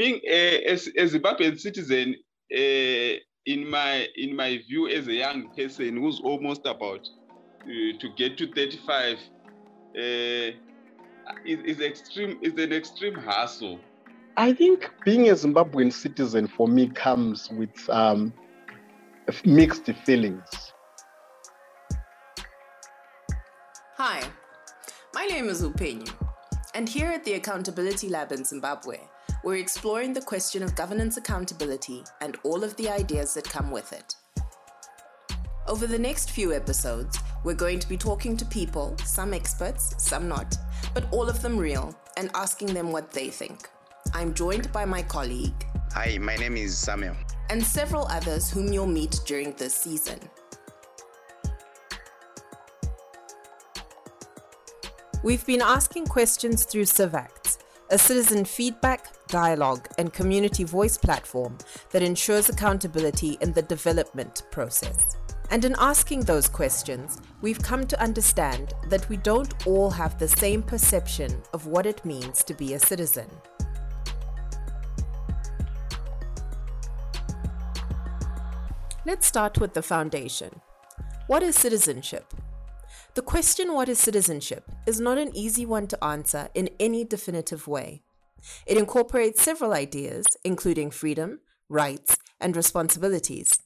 being a, a, a Zimbabwean citizen, uh, in my in my view, as a young person who's almost about uh, to get to 35, uh, is, is extreme. Is an extreme hassle. I think being a Zimbabwean citizen for me comes with um, mixed feelings. Hi, my name is Upenyu, and here at the Accountability Lab in Zimbabwe, we're exploring the question of governance accountability and all of the ideas that come with it. Over the next few episodes, we're going to be talking to people, some experts, some not, but all of them real, and asking them what they think. I'm joined by my colleague. Hi, my name is Samuel. And several others whom you'll meet during this season. We've been asking questions through CivActs, a citizen feedback, dialogue, and community voice platform that ensures accountability in the development process. And in asking those questions, we've come to understand that we don't all have the same perception of what it means to be a citizen. Let's start with the foundation. What is citizenship? The question, what is citizenship, is not an easy one to answer in any definitive way. It incorporates several ideas, including freedom, rights, and responsibilities.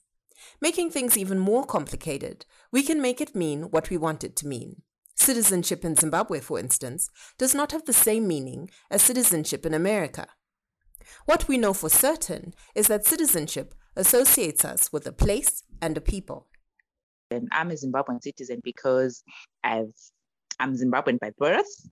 Making things even more complicated, we can make it mean what we want it to mean. Citizenship in Zimbabwe, for instance, does not have the same meaning as citizenship in America. What we know for certain is that citizenship associates us with a place and a people. And I'm a Zimbabwean citizen because I've I'm Zimbabwean by birth.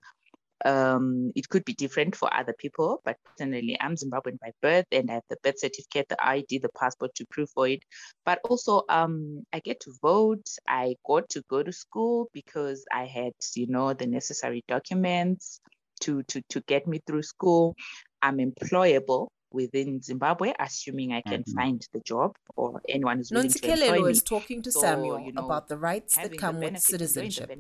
Um, it could be different for other people, but personally, I'm Zimbabwean by birth, and I have the birth certificate, the ID, the passport to prove for it. But also, um, I get to vote. I got to go to school because I had, you know, the necessary documents to to to get me through school. I'm employable within Zimbabwe, assuming I can mm-hmm. find the job or anyone who's willing to employ me. is talking to so, Samuel you know, about the rights that come with citizenship.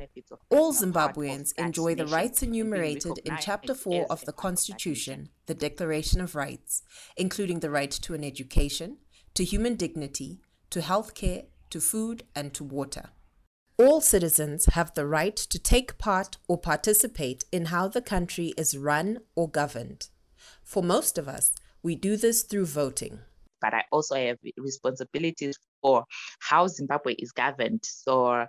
All Zimbabweans enjoy the rights enumerated in Chapter 4 of the Constitution, the Declaration of Rights, including the right to an education, to human dignity, to health care, to food, and to water. All citizens have the right to take part or participate in how the country is run or governed. For most of us, we do this through voting. But I also have responsibilities for how Zimbabwe is governed. So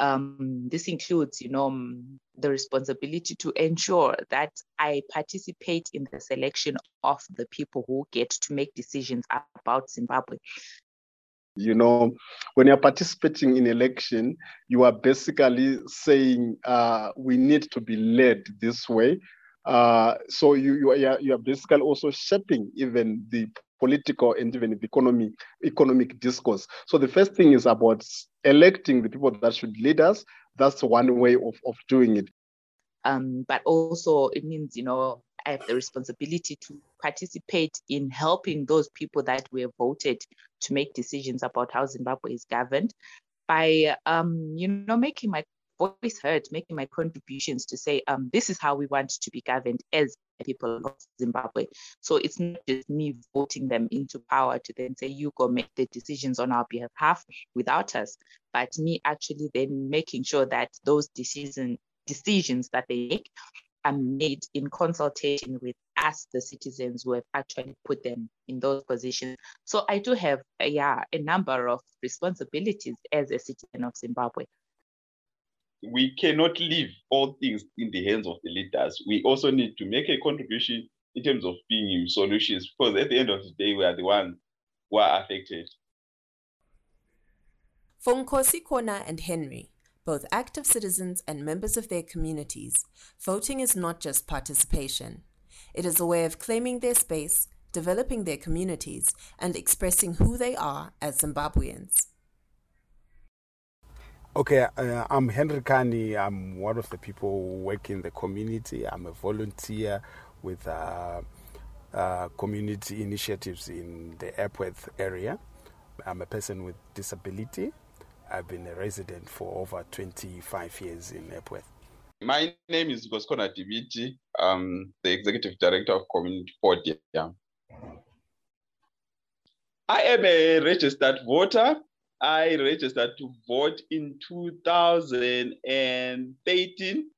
um, this includes, you know, the responsibility to ensure that I participate in the selection of the people who get to make decisions about Zimbabwe. You know, when you're participating in election, you are basically saying uh, we need to be led this way. Uh, so you you are, you are basically also shaping even the political and even the economy economic discourse. So the first thing is about electing the people that should lead us. That's one way of, of doing it. Um, but also it means you know I have the responsibility to participate in helping those people that were voted to make decisions about how Zimbabwe is governed by um, you know making my voice heard, making my contributions to say, um, this is how we want to be governed as people of Zimbabwe. So it's not just me voting them into power to then say, you go make the decisions on our behalf without us, but me actually then making sure that those decision, decisions that they make are made in consultation with us, the citizens who have actually put them in those positions. So I do have, yeah, a number of responsibilities as a citizen of Zimbabwe we cannot leave all things in the hands of the leaders. We also need to make a contribution in terms of being solutions, because at the end of the day, we are the ones who are affected. For Nkosi Kona and Henry, both active citizens and members of their communities, voting is not just participation. It is a way of claiming their space, developing their communities, and expressing who they are as Zimbabweans. Okay, uh, I'm Henry Kani. I'm one of the people who work in the community. I'm a volunteer with uh, uh, community initiatives in the Epworth area. I'm a person with disability. I've been a resident for over 25 years in Epworth. My name is Goskona Diviti. I'm the executive director of Community Podium. I am a registered voter. I registered to vote in 2013.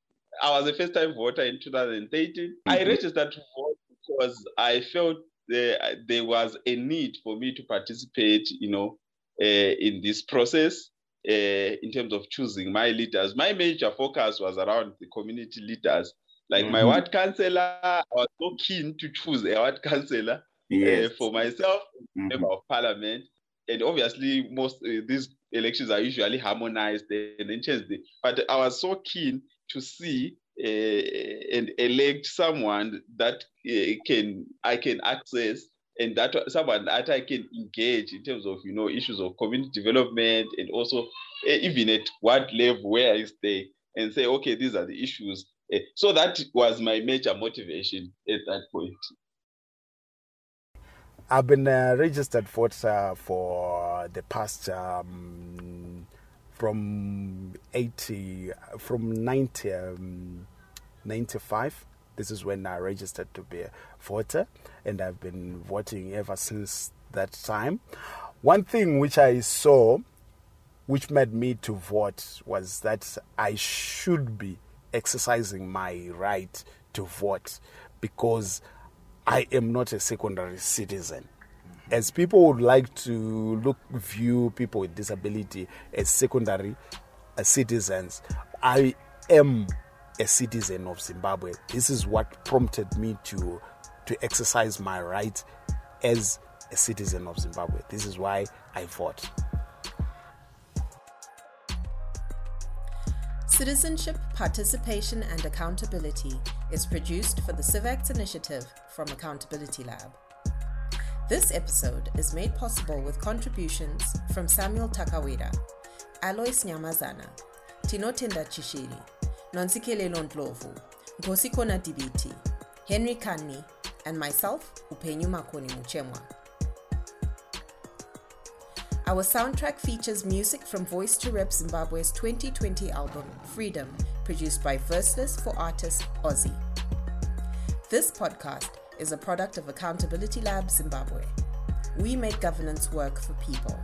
I was a first time voter in 2013. Mm-hmm. I registered to vote because I felt there, there was a need for me to participate, you know, uh, in this process uh, in terms of choosing my leaders. My major focus was around the community leaders. Like mm-hmm. my ward councillor, I was so keen to choose a ward councillor uh, yes. uh, for myself, mm-hmm. member of parliament. And obviously, most uh, these elections are usually harmonized and then changed. But I was so keen to see uh, and elect someone that uh, can I can access and that someone that I can engage in terms of you know issues of community development and also uh, even at what level where I stay and say okay these are the issues. so that was my major motivation at that point. I've been uh, registered voter for the past um, from 80 from 90 um, 95 this is when I registered to be a voter and I've been voting ever since that time. One thing which I saw which made me to vote was that I should be exercising my right to vote because I am not a secondary citizen. As people would like to look view people with disability as secondary as citizens i am a citizen of zimbabwe. This is what prompted me to to exercise my right as a citizen of zimbabwe. This is why i vote Citizenship, Participation and Accountability is produced for the CivActs initiative from Accountability Lab. This episode is made possible with contributions from Samuel Takawira, Alois Nyamazana, Tinotinda Chishiri, Nonsikele Ndlovu, Gosikona Dibiti, Henry Kani, and myself, Upenyu Makoni Muchemwa. Our soundtrack features music from Voice to Rep Zimbabwe's 2020 album, Freedom, produced by Verseless for artist Aussie. This podcast is a product of Accountability Lab Zimbabwe. We make governance work for people.